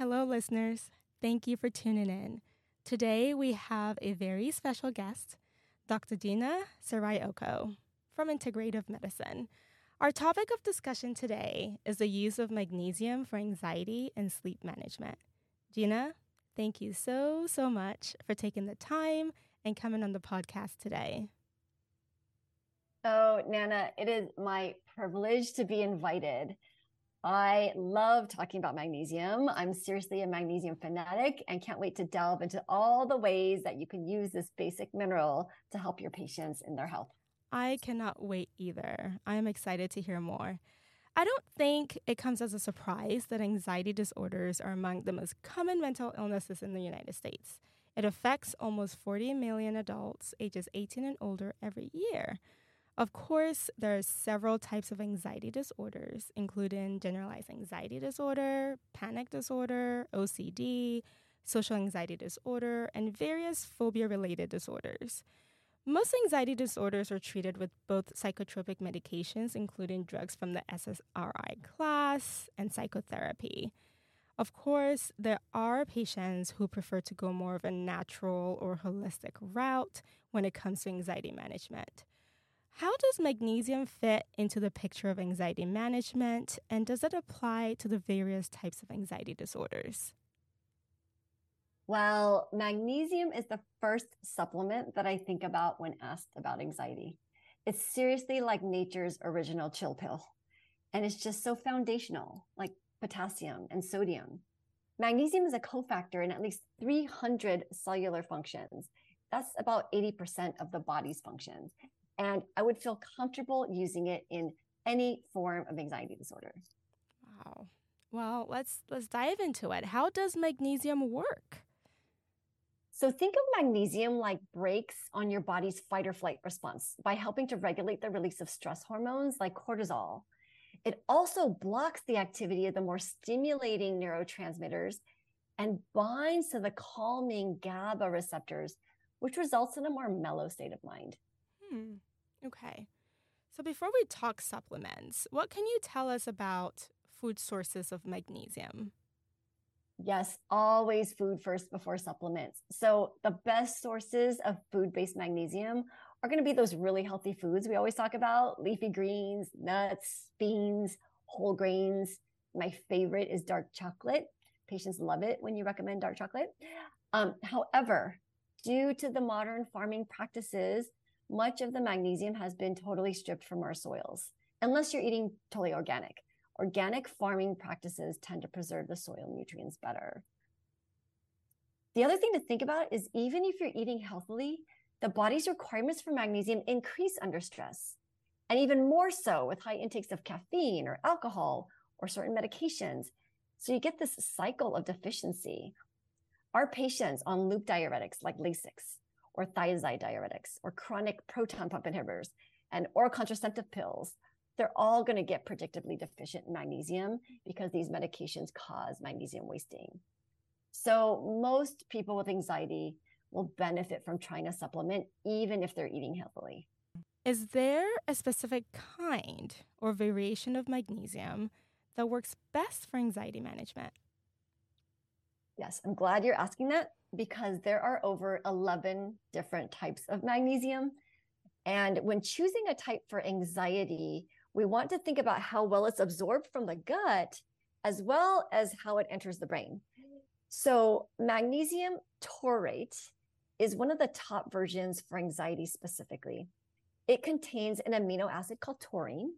Hello, listeners. Thank you for tuning in. Today, we have a very special guest, Dr. Gina Serraiocco from Integrative Medicine. Our topic of discussion today is the use of magnesium for anxiety and sleep management. Gina, thank you so, so much for taking the time and coming on the podcast today. Oh, Nana, it is my privilege to be invited. I love talking about magnesium. I'm seriously a magnesium fanatic and can't wait to delve into all the ways that you can use this basic mineral to help your patients in their health. I cannot wait either. I am excited to hear more. I don't think it comes as a surprise that anxiety disorders are among the most common mental illnesses in the United States. It affects almost 40 million adults ages 18 and older every year. Of course, there are several types of anxiety disorders, including generalized anxiety disorder, panic disorder, OCD, social anxiety disorder, and various phobia related disorders. Most anxiety disorders are treated with both psychotropic medications, including drugs from the SSRI class, and psychotherapy. Of course, there are patients who prefer to go more of a natural or holistic route when it comes to anxiety management. How does magnesium fit into the picture of anxiety management, and does it apply to the various types of anxiety disorders? Well, magnesium is the first supplement that I think about when asked about anxiety. It's seriously like nature's original chill pill, and it's just so foundational, like potassium and sodium. Magnesium is a cofactor in at least 300 cellular functions. That's about 80% of the body's functions and I would feel comfortable using it in any form of anxiety disorder. Wow. Well, let's let's dive into it. How does magnesium work? So think of magnesium like brakes on your body's fight or flight response by helping to regulate the release of stress hormones like cortisol. It also blocks the activity of the more stimulating neurotransmitters and binds to the calming GABA receptors, which results in a more mellow state of mind. Hmm. Okay. So before we talk supplements, what can you tell us about food sources of magnesium? Yes, always food first before supplements. So the best sources of food-based magnesium are going to be those really healthy foods we always talk about, leafy greens, nuts, beans, whole grains. My favorite is dark chocolate. Patients love it when you recommend dark chocolate. Um, however, due to the modern farming practices, much of the magnesium has been totally stripped from our soils, unless you're eating totally organic. Organic farming practices tend to preserve the soil nutrients better. The other thing to think about is even if you're eating healthily, the body's requirements for magnesium increase under stress, and even more so with high intakes of caffeine or alcohol or certain medications. So you get this cycle of deficiency. Our patients on loop diuretics like Lasix or thiazide diuretics or chronic proton pump inhibitors and oral contraceptive pills, they're all going to get predictably deficient in magnesium because these medications cause magnesium wasting. So most people with anxiety will benefit from trying a supplement even if they're eating healthily. Is there a specific kind or variation of magnesium that works best for anxiety management? Yes, I'm glad you're asking that because there are over 11 different types of magnesium. And when choosing a type for anxiety, we want to think about how well it's absorbed from the gut as well as how it enters the brain. So, magnesium taurate is one of the top versions for anxiety specifically. It contains an amino acid called taurine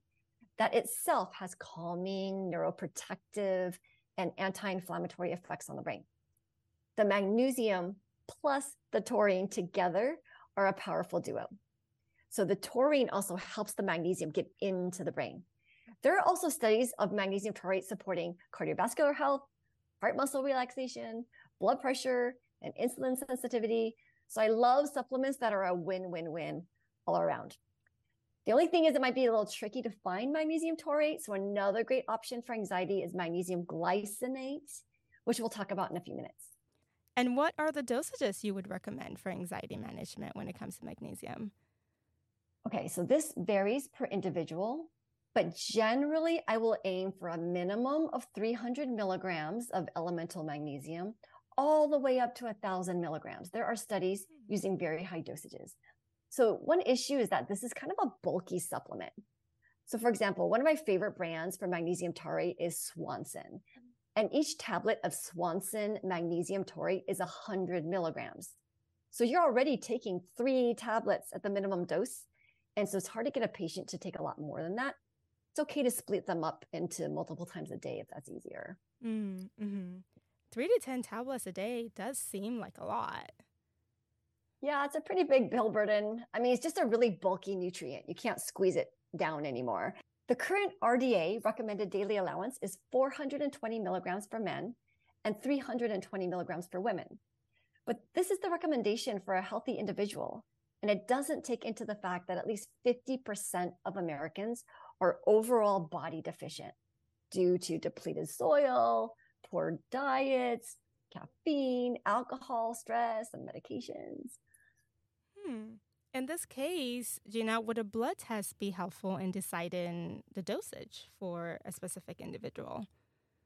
that itself has calming, neuroprotective, and anti inflammatory effects on the brain the magnesium plus the taurine together are a powerful duo. So the taurine also helps the magnesium get into the brain. There are also studies of magnesium taurate supporting cardiovascular health, heart muscle relaxation, blood pressure, and insulin sensitivity. So I love supplements that are a win-win-win all around. The only thing is it might be a little tricky to find magnesium taurate. So another great option for anxiety is magnesium glycinate, which we'll talk about in a few minutes. And what are the dosages you would recommend for anxiety management when it comes to magnesium? Okay, so this varies per individual. But generally, I will aim for a minimum of 300 milligrams of elemental magnesium, all the way up to 1,000 milligrams. There are studies hmm. using very high dosages. So, one issue is that this is kind of a bulky supplement. So, for example, one of my favorite brands for magnesium taurate is Swanson. And each tablet of Swanson magnesium taurate is 100 milligrams. So, you're already taking three tablets at the minimum dose. And so, it's hard to get a patient to take a lot more than that it's okay to split them up into multiple times a day if that's easier. Mm, hmm Three to 10 tablets a day does seem like a lot. Yeah, it's a pretty big pill burden. I mean, it's just a really bulky nutrient. You can't squeeze it down anymore. The current RDA recommended daily allowance is 420 milligrams for men and 320 milligrams for women. But this is the recommendation for a healthy individual. And it doesn't take into the fact that at least 50% of Americans are overall body deficient due to depleted soil, poor diets, caffeine, alcohol, stress, and medications. Hmm. In this case, Gina, would a blood test be helpful in deciding the dosage for a specific individual?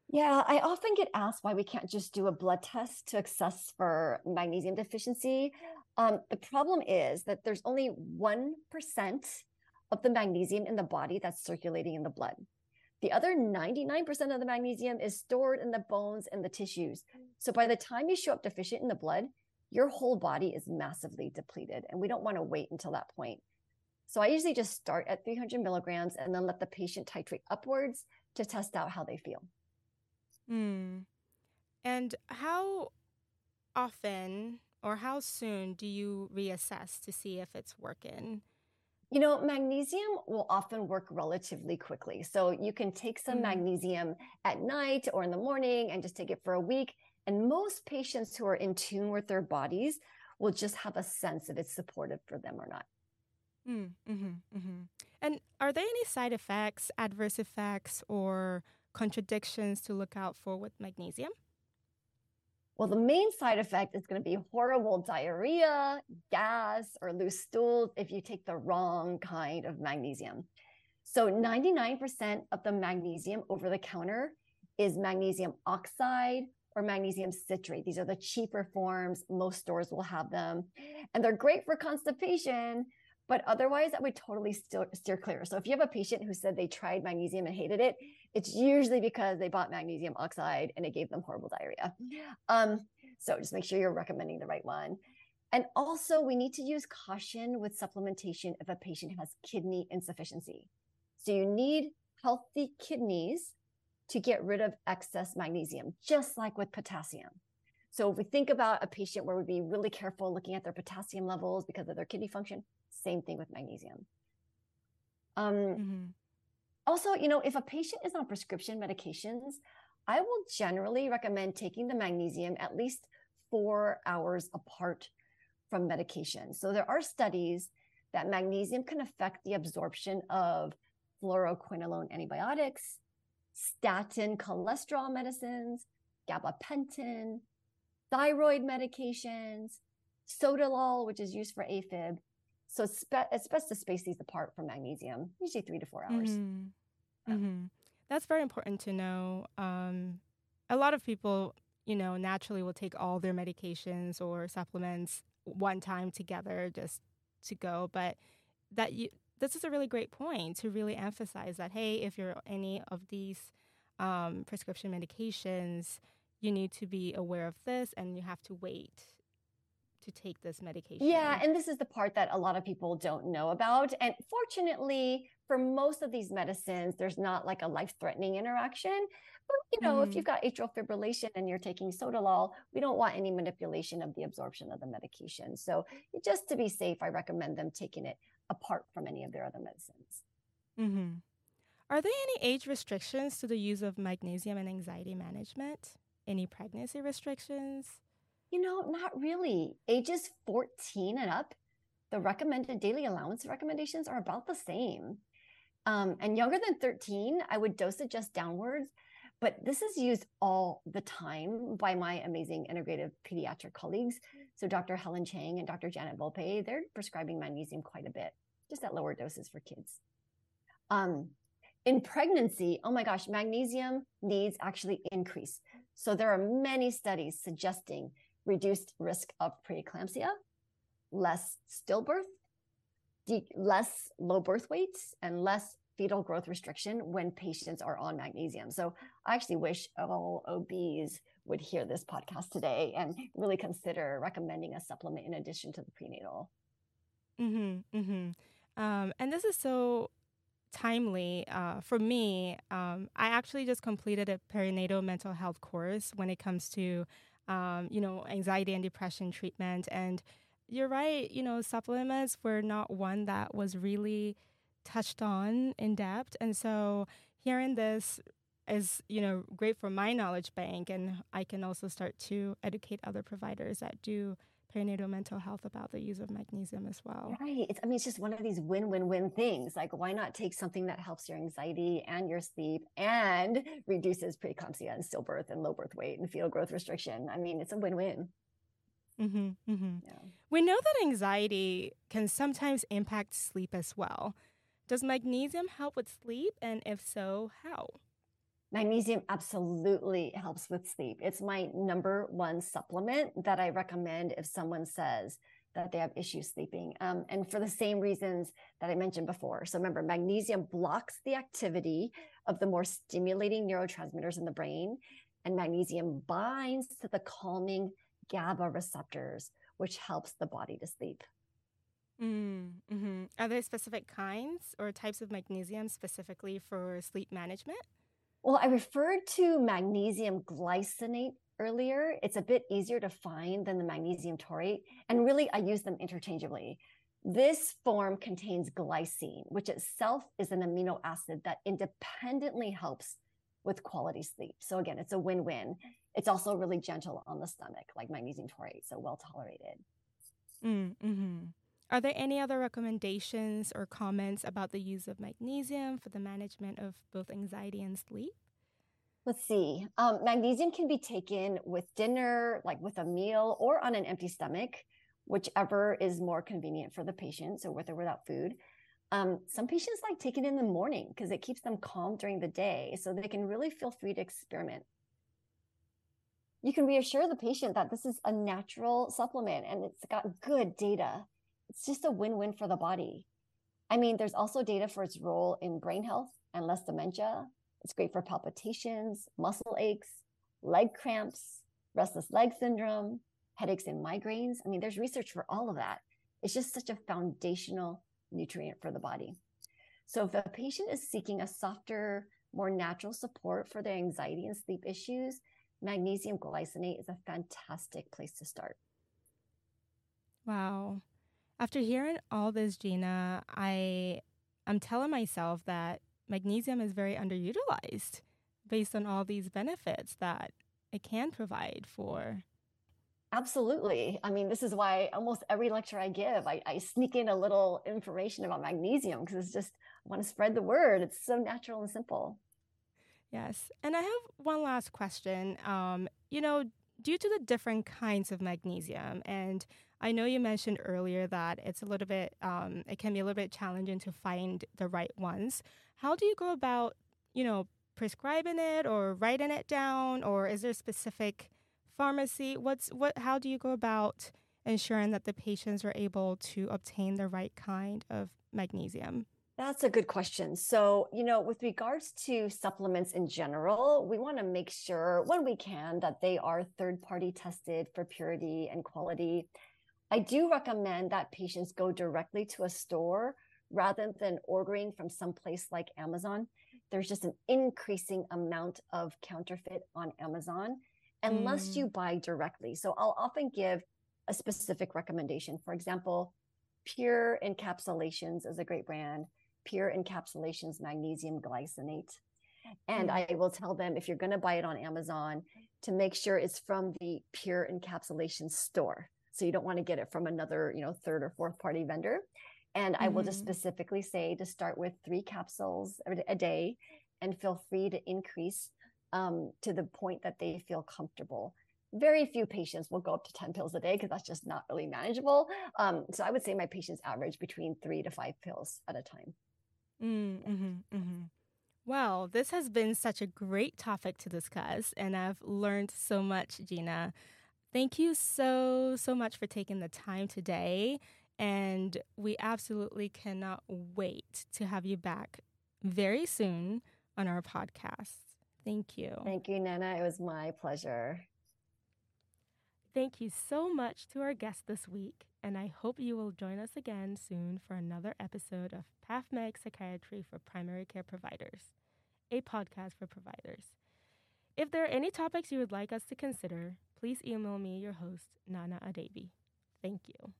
Yeah, I often get asked why we can't just do a blood test to assess for magnesium deficiency. Um, the problem is that there's only 1% of the magnesium in the body that's circulating in the blood. The other 99% of the magnesium is stored in the bones and the tissues. So by the time you show up deficient in the blood, your whole body is massively depleted. And we don't want to wait until that point. So I usually just start at 300 milligrams and then let the patient titrate upwards to test out how they feel. Hmm. And how often or how soon do you reassess to see if it's working? You know, magnesium will often work relatively quickly. So you can take some mm. magnesium at night or in the morning and just take it for a week. And most patients who are in tune with their bodies will just have a sense if it's supportive for them or not. Mm, mm-hmm, mm-hmm. And are there any side effects, adverse effects, or contradictions to look out for with magnesium? Well, the main side effect is going to be horrible diarrhea, gas, or loose stools if you take the wrong kind of magnesium. So, 99% of the magnesium over the counter is magnesium oxide or magnesium citrate. These are the cheaper forms. Most stores will have them. And they're great for constipation, but otherwise, I would totally steer, steer clear. So if you have a patient who said they tried magnesium and hated it, it's usually because they bought magnesium oxide and it gave them horrible diarrhea. Um, so just make sure you're recommending the right one. And also, we need to use caution with supplementation if a patient has kidney insufficiency. So you need healthy kidneys to get rid of excess magnesium, just like with potassium. So if we think about a patient where we'd be really careful looking at their potassium levels because of their kidney function, same thing with magnesium. Um, mm-hmm. Also, you know, if a patient is on prescription medications, I will generally recommend taking the magnesium at least four hours apart from medication. So there are studies that magnesium can affect the absorption of fluoroquinolone antibiotics, statin cholesterol medicines, gabapentin, thyroid medications, sotalol, which is used for AFib, so it's, be- it's best to space these apart from magnesium, usually three to four hours. Mm-hmm. Mm-hmm. That's very important to know. Um, a lot of people, you know, naturally will take all their medications or supplements one time together just to go. But that you, this is a really great point to really emphasize that, hey, if you're any of these um, prescription medications, you need to be aware of this and you have to wait to take this medication. Yeah, and this is the part that a lot of people don't know about. And fortunately, for most of these medicines, there's not like a life threatening interaction. But, you know, mm. if mm-hmm. you've got atrial fibrillation and you're taking sotalol, we don't want any manipulation of the absorption of the medication. So, just to be safe, I recommend them taking it apart from any of their other medicines. Mm-hmm. Are there any age restrictions to the use of magnesium in anxiety management? Any pregnancy restrictions? You know, not really. Ages 14 and up, the recommended daily allowance recommendations are about the same. Um, and younger than 13, I would dose adjust downwards, but this is used all the time by my amazing integrative pediatric colleagues. So Dr. Helen Chang and Dr. Janet Volpe, they're prescribing magnesium quite a bit, just at lower doses for kids. Um, In pregnancy, oh my gosh, magnesium needs actually increase. So there are many studies suggesting reduced risk of preeclampsia, less stillbirth, less low birth weights, and less fetal growth restriction when patients are on magnesium. So I actually wish all OBs would hear this podcast today and really consider recommending a supplement in addition to the prenatal. Mm-hmm, mm-hmm. Um, and this is so timely uh, for me. Um, I actually just completed a perinatal mental health course when it comes to, um, you know, anxiety and depression treatment. And you're right, you know, supplements were not one that was really touched on in depth. And so hearing this is, you know, great for my knowledge bank. And I can also start to educate other providers that do perinatal mental health about the use of magnesium as well. Right. It's, I mean, it's just one of these win win win things. Like, why not take something that helps your anxiety and your sleep and reduces preeclampsia and stillbirth and low birth weight and fetal growth restriction? I mean, it's a win win. Mm-hmm, mm-hmm. Yeah. We know that anxiety can sometimes impact sleep as well. Does magnesium help with sleep? And if so, how? Magnesium absolutely helps with sleep. It's my number one supplement that I recommend if someone says that they have issues sleeping. Um, and for the same reasons that I mentioned before. So remember, magnesium blocks the activity of the more stimulating neurotransmitters in the brain, and magnesium binds to the calming GABA receptors, which helps the body to sleep. Mm, hmm Are there specific kinds or types of magnesium specifically for sleep management? Well, I referred to magnesium glycinate earlier. It's a bit easier to find than the magnesium taurate. And really, I use them interchangeably. This form contains glycine, which itself is an amino acid that independently helps with quality sleep. So, again, it's a win win. It's also really gentle on the stomach, like magnesium taurate, so well tolerated. Mm, hmm Are there any other recommendations or comments about the use of magnesium for the management of both anxiety and sleep? Let's see. Um, magnesium can be taken with dinner, like with a meal, or on an empty stomach, whichever is more convenient for the patient. So, with or without food. Um, some patients like taking it in the morning because it keeps them calm during the day. So, they can really feel free to experiment. You can reassure the patient that this is a natural supplement and it's got good data. It's just a win win for the body. I mean, there's also data for its role in brain health and less dementia, it's great for palpitations, muscle aches, leg cramps, restless leg syndrome, headaches and migraines. I mean, there's research for all of that. It's just such a foundational nutrient for the body. So if a patient is seeking a softer, more natural support for their anxiety and sleep issues, magnesium glycinate is a fantastic place to start. Wow. After hearing all this, Gina, I I'm telling myself that magnesium is very underutilized based on all these benefits that it can provide for. Absolutely. I mean, this is why almost every lecture I give, I, I sneak in a little information about magnesium because it's just, I want to spread the word. It's so natural and simple. Yes. And I have one last question. Um, you know, due to the different kinds of magnesium and I know you mentioned earlier that it's a little bit, um, it can be a little bit challenging to find the right ones. How do you go about, you know, prescribing it or writing it down, or is there a specific pharmacy? What's what? How do you go about ensuring that the patients are able to obtain the right kind of magnesium? That's a good question. So, you know, with regards to supplements in general, we want to make sure when we can that they are third party tested for purity and quality. I do recommend that patients go directly to a store rather than ordering from some place like Amazon. There's just an increasing amount of counterfeit on Amazon unless mm. you buy directly. So I'll often give a specific recommendation. For example, Pure Encapsulations is a great brand. Pure Encapsulations Magnesium Glycinate. And mm. I will tell them if you're going to buy it on Amazon to make sure it's from the Pure Encapsulation store. So you don't want to get it from another, you know, third or fourth party vendor. And mm-hmm. I will just mm-hmm. specifically say to start with three capsules a day and feel free to increase um, to the point that they feel comfortable. Very few patients will go up to 10 pills a day because that's just not really manageable. Um, so I would say my patients average between three to five pills at a time. Mm, mm-hmm, mm-hmm. Well, this has been such a great topic to discuss, and I've learned so much, Gina. Thank you so, so much for taking the time today. And we absolutely cannot wait to have you back very soon on our podcast. Thank you. Thank you, Nana. It was my pleasure. Thank you so much to our guest this week, and I hope you will join us again soon for another episode of PathMed Psychiatry for Primary Care Providers, a podcast for providers. If there are any topics you would like us to consider, please email me, your host, Nana Adebi. Thank you.